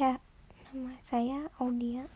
ya nama saya Audia.